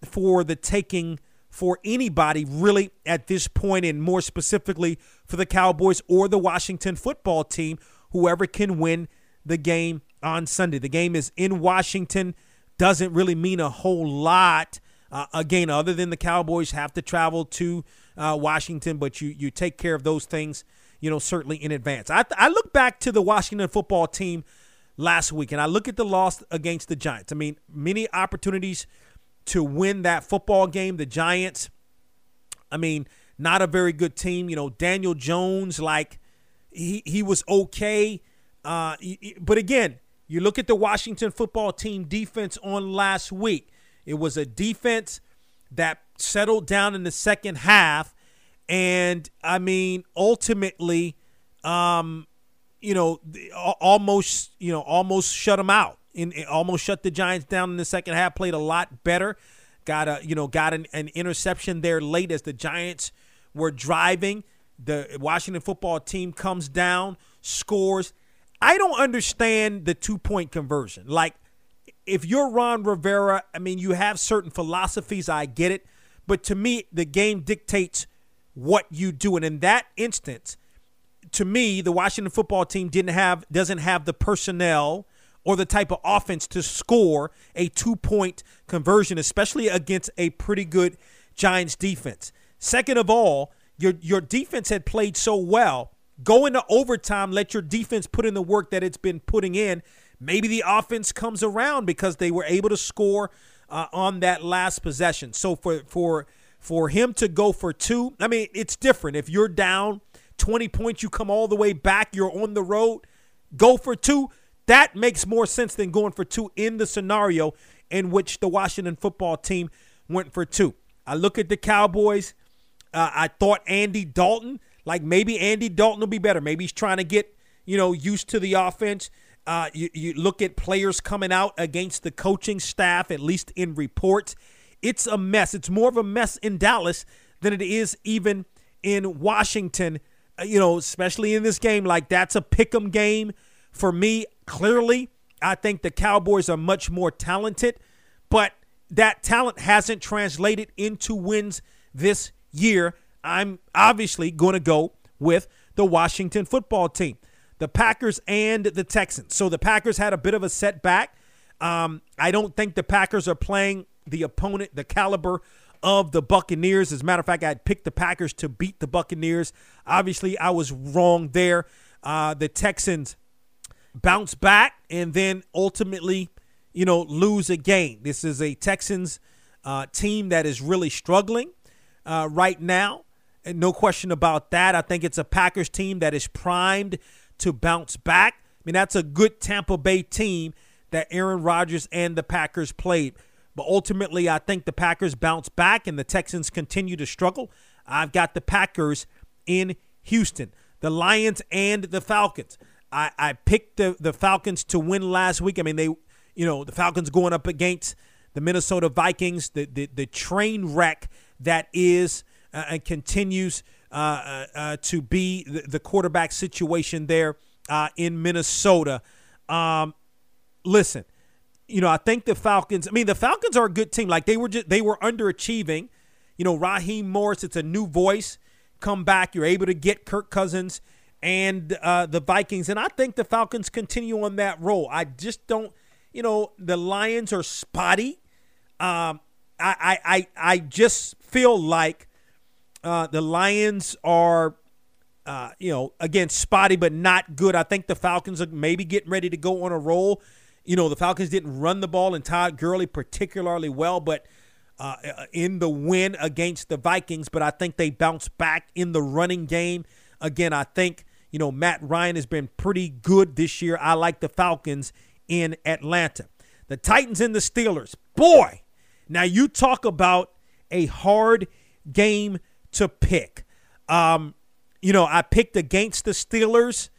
Speaker 1: for the taking for anybody really at this point, and more specifically for the Cowboys or the Washington football team, whoever can win the game on Sunday. The game is in Washington, doesn't really mean a whole lot. Uh, again, other than the Cowboys have to travel to uh, Washington, but you you take care of those things, you know, certainly in advance. I, I look back to the Washington football team last week, and I look at the loss against the Giants. I mean, many opportunities to win that football game. The Giants, I mean, not a very good team. You know, Daniel Jones, like he he was okay, uh, but again, you look at the Washington football team defense on last week. It was a defense that settled down in the second half, and I mean, ultimately, um, you know, almost you know almost shut them out in, almost shut the Giants down in the second half. Played a lot better. Got a you know got an, an interception there late as the Giants were driving. The Washington football team comes down, scores. I don't understand the two point conversion. Like, if you're Ron Rivera, I mean, you have certain philosophies. I get it, but to me, the game dictates what you do, and in that instance, to me, the Washington football team didn't have doesn't have the personnel or the type of offense to score a two point conversion, especially against a pretty good Giants defense. Second of all, your your defense had played so well. Go into overtime, let your defense put in the work that it's been putting in. Maybe the offense comes around because they were able to score uh, on that last possession. So for for for him to go for two, I mean, it's different. If you're down 20 points, you come all the way back, you're on the road, go for two that makes more sense than going for two in the scenario in which the Washington football team went for two. I look at the Cowboys. Uh, I thought Andy Dalton, like maybe Andy Dalton will be better. Maybe he's trying to get you know used to the offense. Uh, you, you look at players coming out against the coaching staff, at least in reports. It's a mess. It's more of a mess in Dallas than it is even in Washington. Uh, you know, especially in this game, like that's a pick 'em game for me. Clearly, I think the Cowboys are much more talented, but that talent hasn't translated into wins this year, I'm obviously going to go with the Washington football team, the Packers and the Texans. So the Packers had a bit of a setback. Um, I don't think the Packers are playing the opponent, the caliber of the Buccaneers. As a matter of fact, I had picked the Packers to beat the Buccaneers. Obviously, I was wrong there. Uh, the Texans bounce back and then ultimately, you know, lose a game. This is a Texans uh, team that is really struggling uh, right now. And no question about that. I think it's a Packers team that is primed to bounce back. I mean, that's a good Tampa Bay team that Aaron Rodgers and the Packers played. But ultimately, I think the Packers bounce back and the Texans continue to struggle. I've got the Packers in Houston, the Lions and the Falcons. I, I picked the, the Falcons to win last week. I mean, they, you know, the Falcons going up against the Minnesota Vikings, the, the, the train wreck that is uh, and continues uh, uh, uh to be the, the, quarterback situation there uh, in Minnesota. Um, listen, you know, I think the Falcons. I mean, the Falcons are a good team. Like they were just they were underachieving. You know, Raheem Morris. It's a new voice. Come back. You're able to get Kirk Cousins and uh, the Vikings, and I think the Falcons continue on that role. I just don't. You know, the Lions are spotty. Um, I, I, I, I just feel like uh, the Lions are, uh, you know, again, spotty but not good. I think the Falcons are maybe getting ready to go on a roll. You know, the Falcons didn't run the ball and Todd Gurley particularly well, but uh, in the win against the Vikings, but I think they bounced back in the running game. Again, I think, you know, Matt Ryan has been pretty good this year. I like the Falcons in Atlanta. The Titans and the Steelers. Boy, now you talk about a hard game to pick. Um, you know, I picked against the Steelers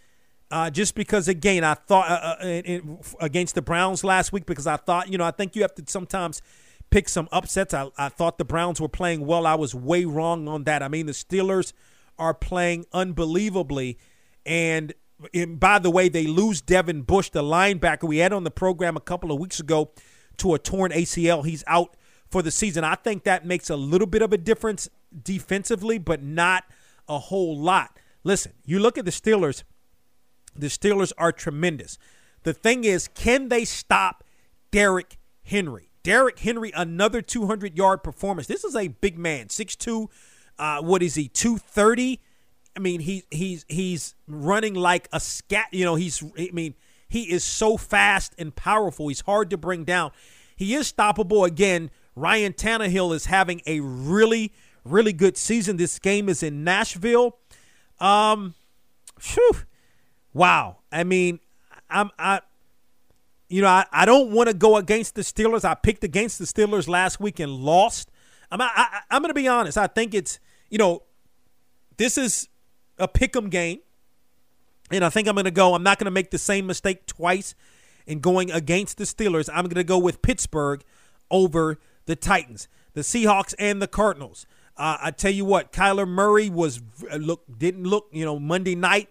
Speaker 1: uh, just because, again, I thought uh, uh, in, in, against the Browns last week because I thought, you know, I think you have to sometimes pick some upsets. I, I thought the Browns were playing well. I was way wrong on that. I mean, the Steelers are playing unbelievably. And, and by the way, they lose Devin Bush, the linebacker we had on the program a couple of weeks ago, to a torn ACL. He's out for the season. I think that makes a little bit of a difference defensively, but not a whole lot. Listen, you look at the Steelers, the Steelers are tremendous. The thing is, can they stop Derrick Henry? Derrick Henry, another 200 yard performance. This is a big man, 6'2. Uh, what is he, 230? I mean, he, he's he's running like a scat. You know, he's, I mean, he is so fast and powerful. He's hard to bring down. He is stoppable again Ryan Tannehill is having a really, really good season. This game is in Nashville. Um, wow. I mean, I'm I, you know, I, I don't want to go against the Steelers. I picked against the Steelers last week and lost. I'm I, I, I'm going to be honest. I think it's you know, this is a pick'em game, and I think I'm going to go. I'm not going to make the same mistake twice in going against the Steelers. I'm going to go with Pittsburgh over the Titans, the Seahawks, and the Cardinals. Uh, I tell you what, Kyler Murray was look didn't look you know Monday night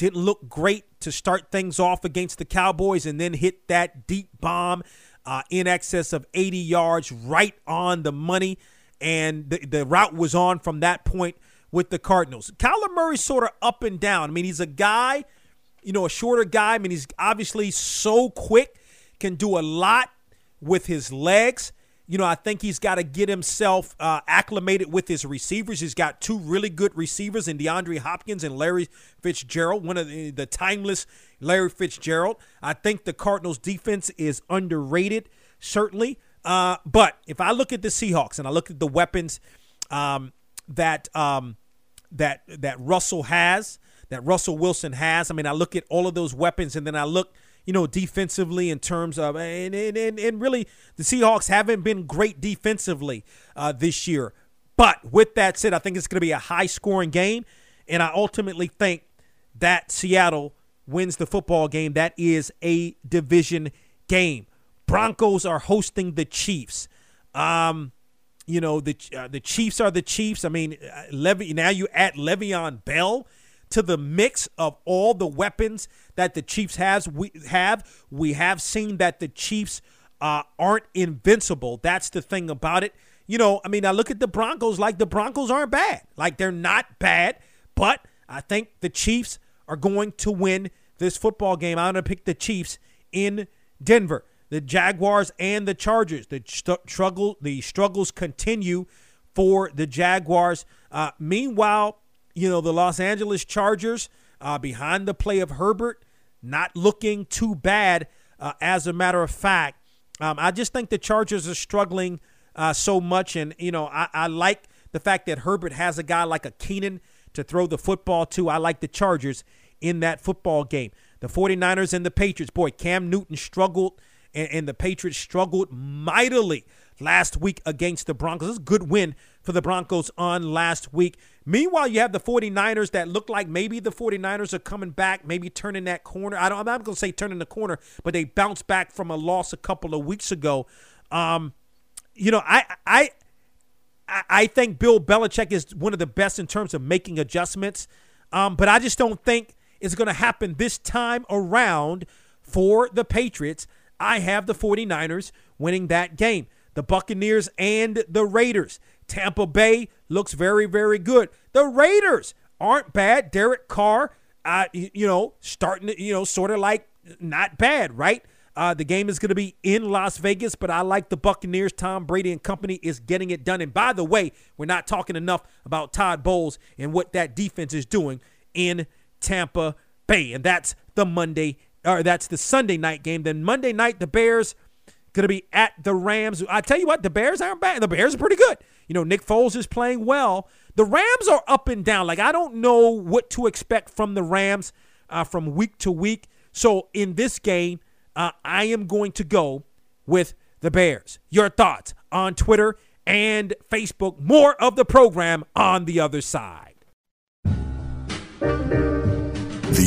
Speaker 1: didn't look great to start things off against the Cowboys, and then hit that deep bomb uh, in excess of 80 yards right on the money, and the, the route was on from that point with the Cardinals. Kyler Murray's sort of up and down. I mean, he's a guy, you know, a shorter guy. I mean, he's obviously so quick, can do a lot with his legs you know, I think he's got to get himself uh, acclimated with his receivers. He's got two really good receivers in DeAndre Hopkins and Larry Fitzgerald, one of the, the timeless Larry Fitzgerald. I think the Cardinals' defense is underrated, certainly. Uh, but if I look at the Seahawks and I look at the weapons um, that um, that that Russell has, that Russell Wilson has, I mean, I look at all of those weapons and then I look – you know, defensively in terms of, and, and, and, and really the Seahawks haven't been great defensively uh, this year. But with that said, I think it's going to be a high scoring game. And I ultimately think that Seattle wins the football game. That is a division game. Broncos are hosting the Chiefs. Um, you know the uh, the Chiefs are the Chiefs. I mean, uh, Levy. Now you add Le'Veon Bell to the mix of all the weapons that the Chiefs has we have we have seen that the Chiefs uh, aren't invincible. That's the thing about it. You know, I mean, I look at the Broncos like the Broncos aren't bad. Like they're not bad, but I think the Chiefs are going to win this football game. I'm going to pick the Chiefs in Denver. The Jaguars and the Chargers. The struggle, the struggles continue for the Jaguars. Uh, meanwhile, you know the Los Angeles Chargers uh, behind the play of Herbert, not looking too bad. Uh, as a matter of fact, um, I just think the Chargers are struggling uh, so much, and you know I, I like the fact that Herbert has a guy like a Keenan to throw the football to. I like the Chargers in that football game. The 49ers and the Patriots. Boy, Cam Newton struggled, and, and the Patriots struggled mightily last week against the Broncos. This is a good win for the Broncos on last week. Meanwhile, you have the 49ers that look like maybe the 49ers are coming back, maybe turning that corner. I don't, I'm not going to say turning the corner, but they bounced back from a loss a couple of weeks ago. Um, you know, I, I, I think Bill Belichick is one of the best in terms of making adjustments, um, but I just don't think it's going to happen this time around for the Patriots. I have the 49ers winning that game. The Buccaneers and the Raiders. Tampa Bay looks very, very good. The Raiders aren't bad. Derek Carr, uh, you know, starting you know, sort of like not bad, right? Uh, the game is going to be in Las Vegas, but I like the Buccaneers. Tom Brady and company is getting it done. And by the way, we're not talking enough about Todd Bowles and what that defense is doing in Tampa Bay. And that's the Monday, or that's the Sunday night game. Then Monday night, the Bears going to be at the Rams. I tell you what, the Bears aren't bad. The Bears are pretty good. You know, Nick Foles is playing well. The Rams are up and down. Like, I don't know what to expect from the Rams uh, from week to week. So, in this game, uh, I am going to go with the Bears. Your thoughts on Twitter and Facebook. More of the program on the other side.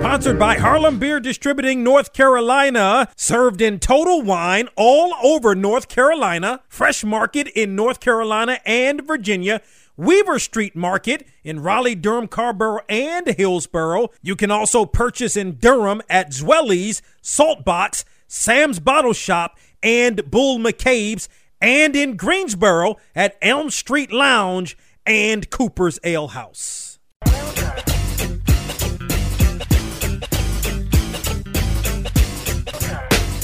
Speaker 1: Sponsored by Harlem Beer Distributing North Carolina, served in total wine all over North Carolina, Fresh Market in North Carolina and Virginia, Weaver Street Market in Raleigh, Durham, Carrboro, and Hillsborough. You can also purchase in Durham at Zweli's, Saltbox, Sam's Bottle Shop, and Bull McCabe's, and in Greensboro at Elm Street Lounge and Cooper's Ale House.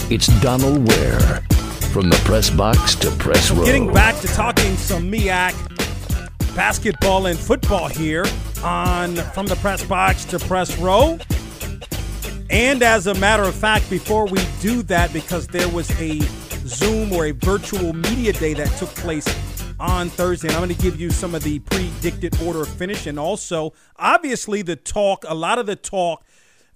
Speaker 24: It's Donald Ware from the press box to press row.
Speaker 1: Getting back to talking some MEAC basketball and football here on From the Press Box to Press Row. And as a matter of fact, before we do that, because there was a Zoom or a virtual media day that took place on Thursday, and I'm going to give you some of the predicted order of finish. And also, obviously, the talk, a lot of the talk,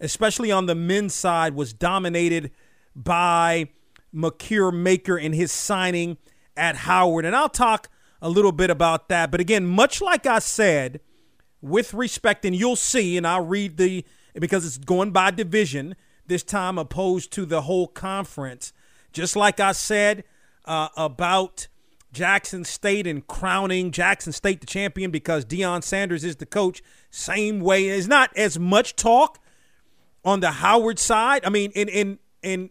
Speaker 1: especially on the men's side, was dominated – by Makur Maker and his signing at Howard. And I'll talk a little bit about that. But again, much like I said, with respect, and you'll see, and I'll read the because it's going by division this time opposed to the whole conference. Just like I said uh, about Jackson State and crowning Jackson State the champion because Deion Sanders is the coach. Same way, it's not as much talk on the Howard side. I mean, in in in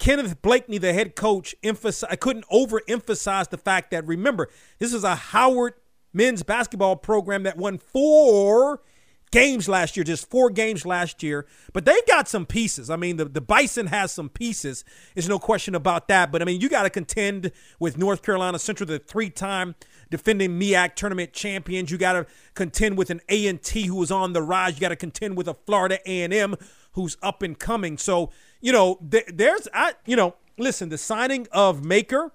Speaker 1: Kenneth Blakeney, the head coach, emphasize, I couldn't overemphasize the fact that remember, this is a Howard men's basketball program that won four games last year, just four games last year. But they've got some pieces. I mean, the, the Bison has some pieces. There's no question about that. But I mean, you got to contend with North Carolina Central, the three-time defending MEAC tournament champions. You got to contend with an A&T who is on the rise. You got to contend with a Florida A&M who's up and coming. So you know, th- there's, I, you know, listen, the signing of Maker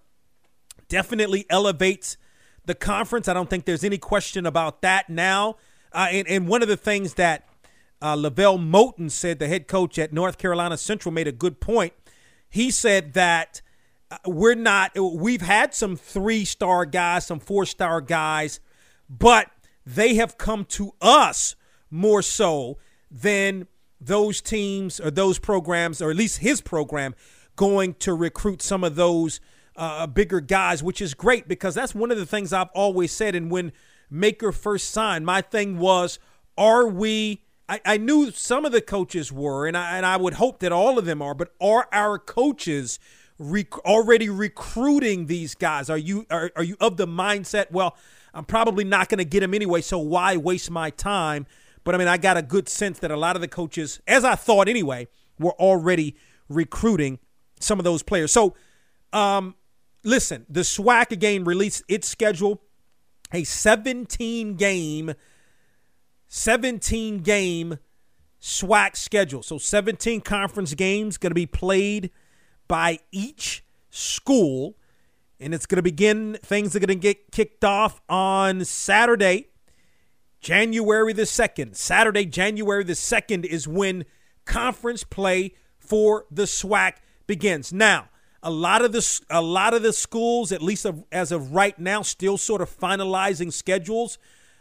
Speaker 1: definitely elevates the conference. I don't think there's any question about that now. Uh, and, and one of the things that uh, LeVelle Moton said, the head coach at North Carolina Central, made a good point. He said that uh, we're not. We've had some three star guys, some four star guys, but they have come to us more so than those teams or those programs, or at least his program, going to recruit some of those uh, bigger guys, which is great because that's one of the things I've always said. And when Maker first signed, my thing was, are we? I, I knew some of the coaches were, and I, and I would hope that all of them are, but are our coaches rec- already recruiting these guys? Are you are, are you of the mindset? Well, I'm probably not going to get them anyway, so why waste my time? But I mean, I got a good sense that a lot of the coaches, as I thought anyway, were already recruiting some of those players. So, um, listen, the SWAC again released its schedule, a 17 game, 17 game SWAC schedule. So 17 conference games going to be played by each school. And it's going to begin, things are going to get kicked off on Saturday, January the 2nd. Saturday, January the 2nd is when conference play for the SWAC begins. Now, a lot of the a lot of the schools, at least as of right now, still sort of finalizing schedules.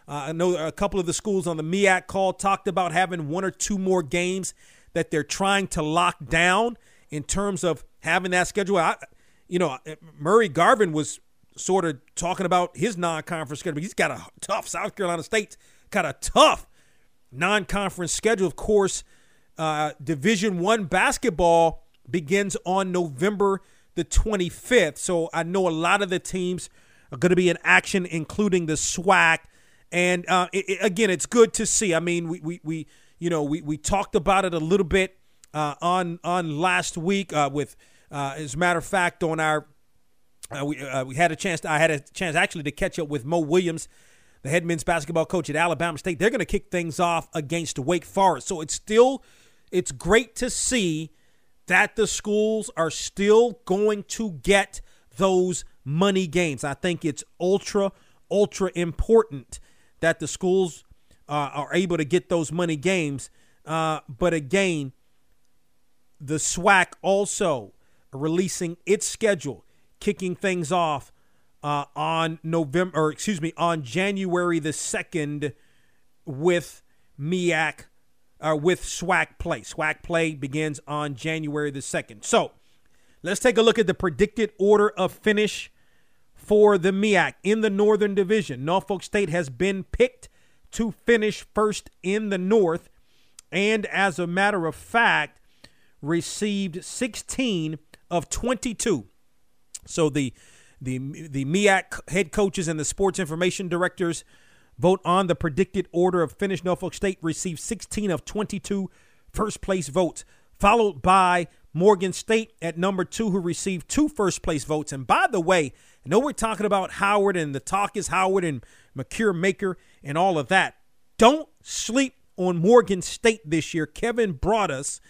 Speaker 1: Uh, I know a couple of the schools on the MEAC call talked about having one or two more games that they're trying to lock down in terms of having that schedule. I, you know, Murray Garvin was sort of talking about his non-conference schedule. He's got a tough South Carolina State got a tough non-conference schedule. Of course, uh, Division One basketball begins on November the 25th. So I know a lot of the teams are going to be in action, including the SWAC. And uh, it, it, again, it's good to see. I mean, we, we, we you know we, we talked about it a little bit uh, on on last week uh, with, uh, as a matter of fact, on our uh, we we had a chance. To, I had a chance actually to catch up with Mo Williams, the head men's basketball coach at Alabama State. They're going to kick things off against Wake Forest. So it's still it's great to see that the schools are still going to get those money games. I think it's ultra ultra important that the schools uh, are able to get those money games. Uh, but again, the SWAC also releasing its schedule, kicking things off uh, on November, or excuse me, on January the second with MEAC, uh, with SWAC play. SWAC play begins on January the second. So let's take a look at the predicted order of finish for the MEAC in the Northern Division. Norfolk State has been picked to finish first in the North, and as a matter of fact received 16 of 22. So the the the MEAC head coaches and the sports information directors vote on the predicted order of finish. Norfolk State received 16 of 22 first place votes, followed by Morgan State at number two, who received two first place votes. And by the way, I know we're talking about Howard and the talk is Howard and Makur Maker and all of that. Don't sleep on Morgan State this year. Kevin Broadus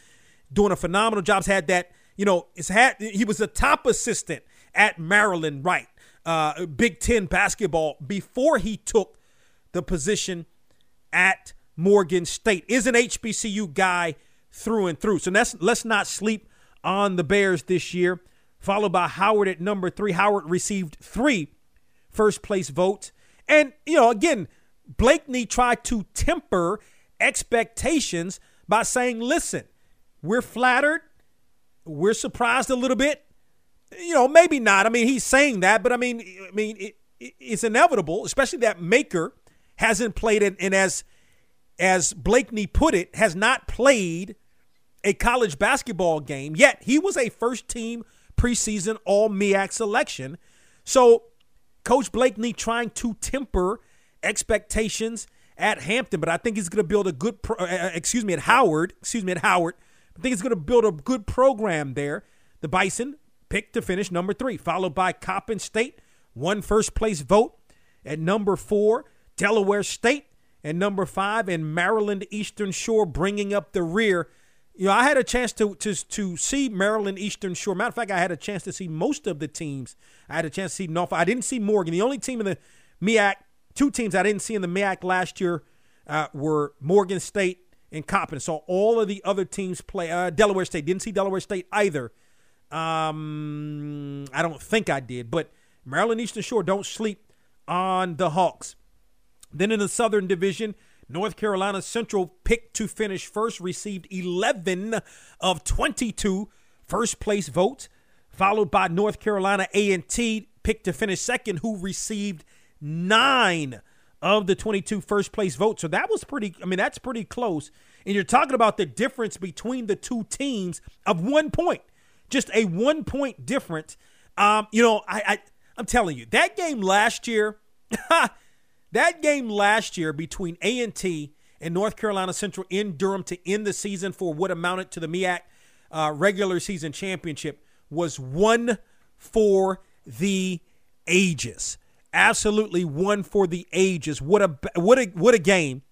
Speaker 1: doing a phenomenal job. Had that, you know, it's had he was a top assistant at Maryland, right? Uh, Big Ten basketball before he took the position at Morgan State. Is an HBCU guy through and through. So let's let's not sleep on the Bears this year. Followed by Howard at number three. Howard received three first place votes. And, you know, again, Blakeney tried to temper expectations by saying, listen, we're flattered. We're surprised a little bit. You know, maybe not. I mean, he's saying that, but I mean, I mean, it, it, it's inevitable, especially that Maker hasn't played it, and as as Blakeney put it, has not played a college basketball game yet. He was a first team preseason All MEAC selection, so Coach Blakeney trying to temper expectations at Hampton, but I think he's going to build a good. Pro, uh, uh, excuse me, at Howard. Excuse me, at Howard. I think he's going to build a good program there. The Bison picked to finish number three, followed by Coppin State, one first place vote at number four, Delaware State at number five, and Maryland Eastern Shore bringing up the rear. You know, I had a chance to to to see Maryland Eastern Shore. Matter of fact, I had a chance to see most of the teams. I had a chance to see Norfolk. I didn't see Morgan. The only team in the MEAC, two teams I didn't see in the MEAC last year uh, were Morgan State and Coppin. So all of the other teams play. Uh, Delaware State didn't see Delaware State either Um, I don't think I did, but Maryland Eastern Shore don't sleep on the Hawks. Then in the Southern Division, North Carolina Central picked to finish first, received 11 of 22 first place votes, followed by North Carolina A&T picked to finish second, who received nine of the 22 first place votes. So that was pretty, I mean, that's pretty close. And you're talking about the difference between the two teams of one point, just a one point difference. Um, you know, I, I I'm telling you, that game last year, that game last year between A&T and North Carolina Central in Durham to end the season for what amounted to the MEAC uh, regular season championship was one for the ages. Absolutely one for the ages. What a what a what a game!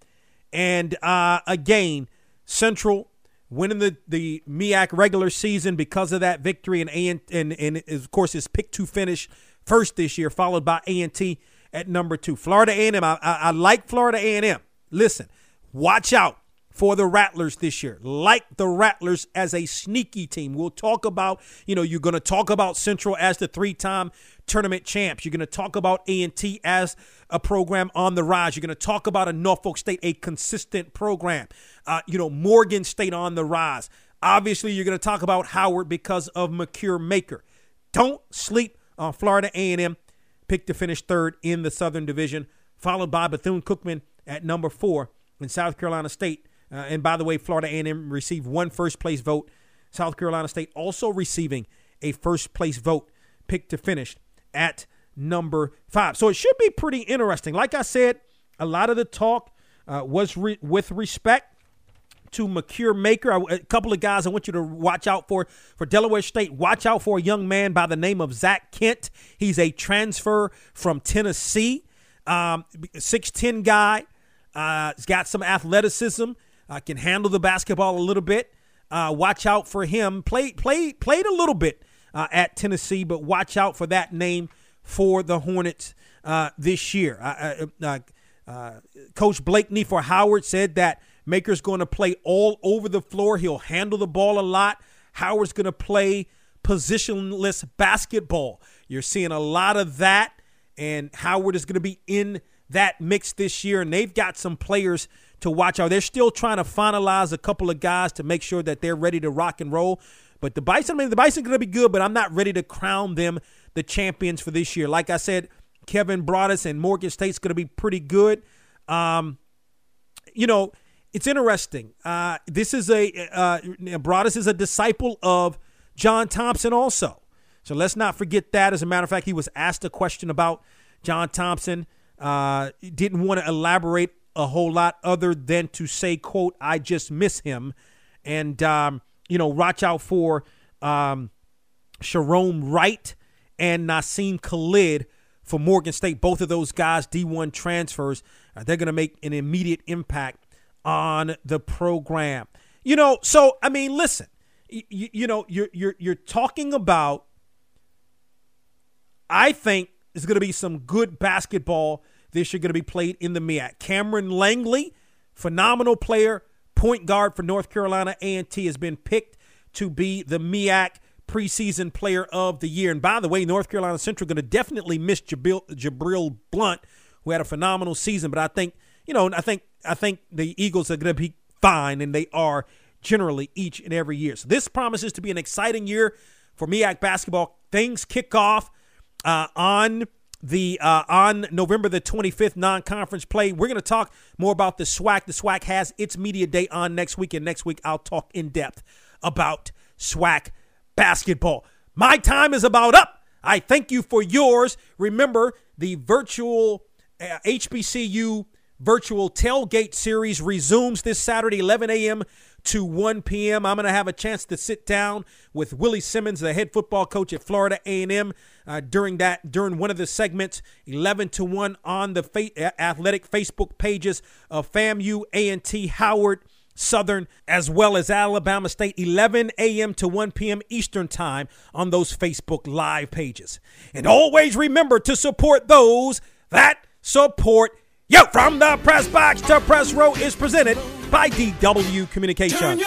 Speaker 1: And uh, again, Central winning the the MEAC regular season because of that victory, and and and, and of course his pick to finish first this year, followed by A and T at number two. Florida A&M. I, I, I like Florida A&M. Listen, watch out for the Rattlers this year. Like the Rattlers as a sneaky team. We'll talk about, you know, you're going to talk about Central as the three-time tournament champs. You're going to talk about A&T as a program on the rise. You're going to talk about a Norfolk State, a consistent program. Uh, you know, Morgan State on the rise. Obviously, you're going to talk about Howard because of Makur Maker. Don't sleep on Florida A&M. Picked to finish third in the Southern Division, followed by Bethune-Cookman at number four in South Carolina State uh, and by the way, Florida A&M received one first place vote. South Carolina State also receiving a first place vote, picked to finish at number five. So it should be pretty interesting. Like I said, a lot of the talk uh, was re- with respect to Makur Maker. A couple of guys I want you to watch out for for Delaware State. Watch out for a young man by the name of Zach Kent. He's a transfer from Tennessee. Um, 6'10 guy. Uh, he's got some athleticism uh, can handle the basketball a little bit. Uh, watch out for him. Played played played a little bit uh, at Tennessee, but watch out for that name for the Hornets uh, this year. Uh, uh, Coach Blakeney for Howard said that Maker's going to play all over the floor. He'll handle the ball a lot. Howard's going to play positionless basketball. You're seeing a lot of that, and Howard is going to be in that mix this year, and they've got some players to watch out. They're still trying to finalize a couple of guys to make sure that they're ready to rock and roll. But the Bison, I mean, the Bison going to be good, but I'm not ready to crown them the champions for this year. Like I said, Kevin Broadus and Morgan State's going to be pretty good. Um, you know, it's interesting. Uh, this is a uh, Broadus is a disciple of John Thompson, also. So let's not forget that. As a matter of fact, he was asked a question about John Thompson. Uh, didn't want to elaborate a whole lot other than to say, quote, I just miss him. And, um, you know, watch out for um, Sharon Wright and Nassim Khalid for Morgan State. Both of those guys, D1 transfers, uh, they're going to make an immediate impact on the program. You know, so, I mean, listen, you, you know, you're, you're, you're talking about, I think, there's going to be some good basketball this year going to be played in the MEAC. Cameron Langley, phenomenal player, point guard for North Carolina A&T, has been picked to be the MEAC preseason player of the year. And by the way, North Carolina Central going to definitely miss Jabril, Jabril Blount, who had a phenomenal season. But I think, you know, I think I think the Eagles are going to be fine, and they are generally each and every year. So this promises to be an exciting year for MEAC basketball. Things kick off uh, on the uh, on November the 25th non-conference play. We're going to talk more about the SWAC. The SWAC has its media day on next week, and next week I'll talk in depth about SWAC basketball. My time is about up. I thank you for yours. Remember the virtual uh, HBCU virtual tailgate series resumes this Saturday, 11 a.m to 1 p.m. I'm going to have a chance to sit down with Willie Simmons, the head football coach at Florida A&M, uh, during that during one of the segments, 11 to 1 on the fa- athletic Facebook pages of FAMU, A&T, Howard, Southern, as well as Alabama State, 11 a.m. to 1 p.m. Eastern Time on those Facebook Live pages. And always remember to support those that support you. From the press box to press row is presented by DW Communications.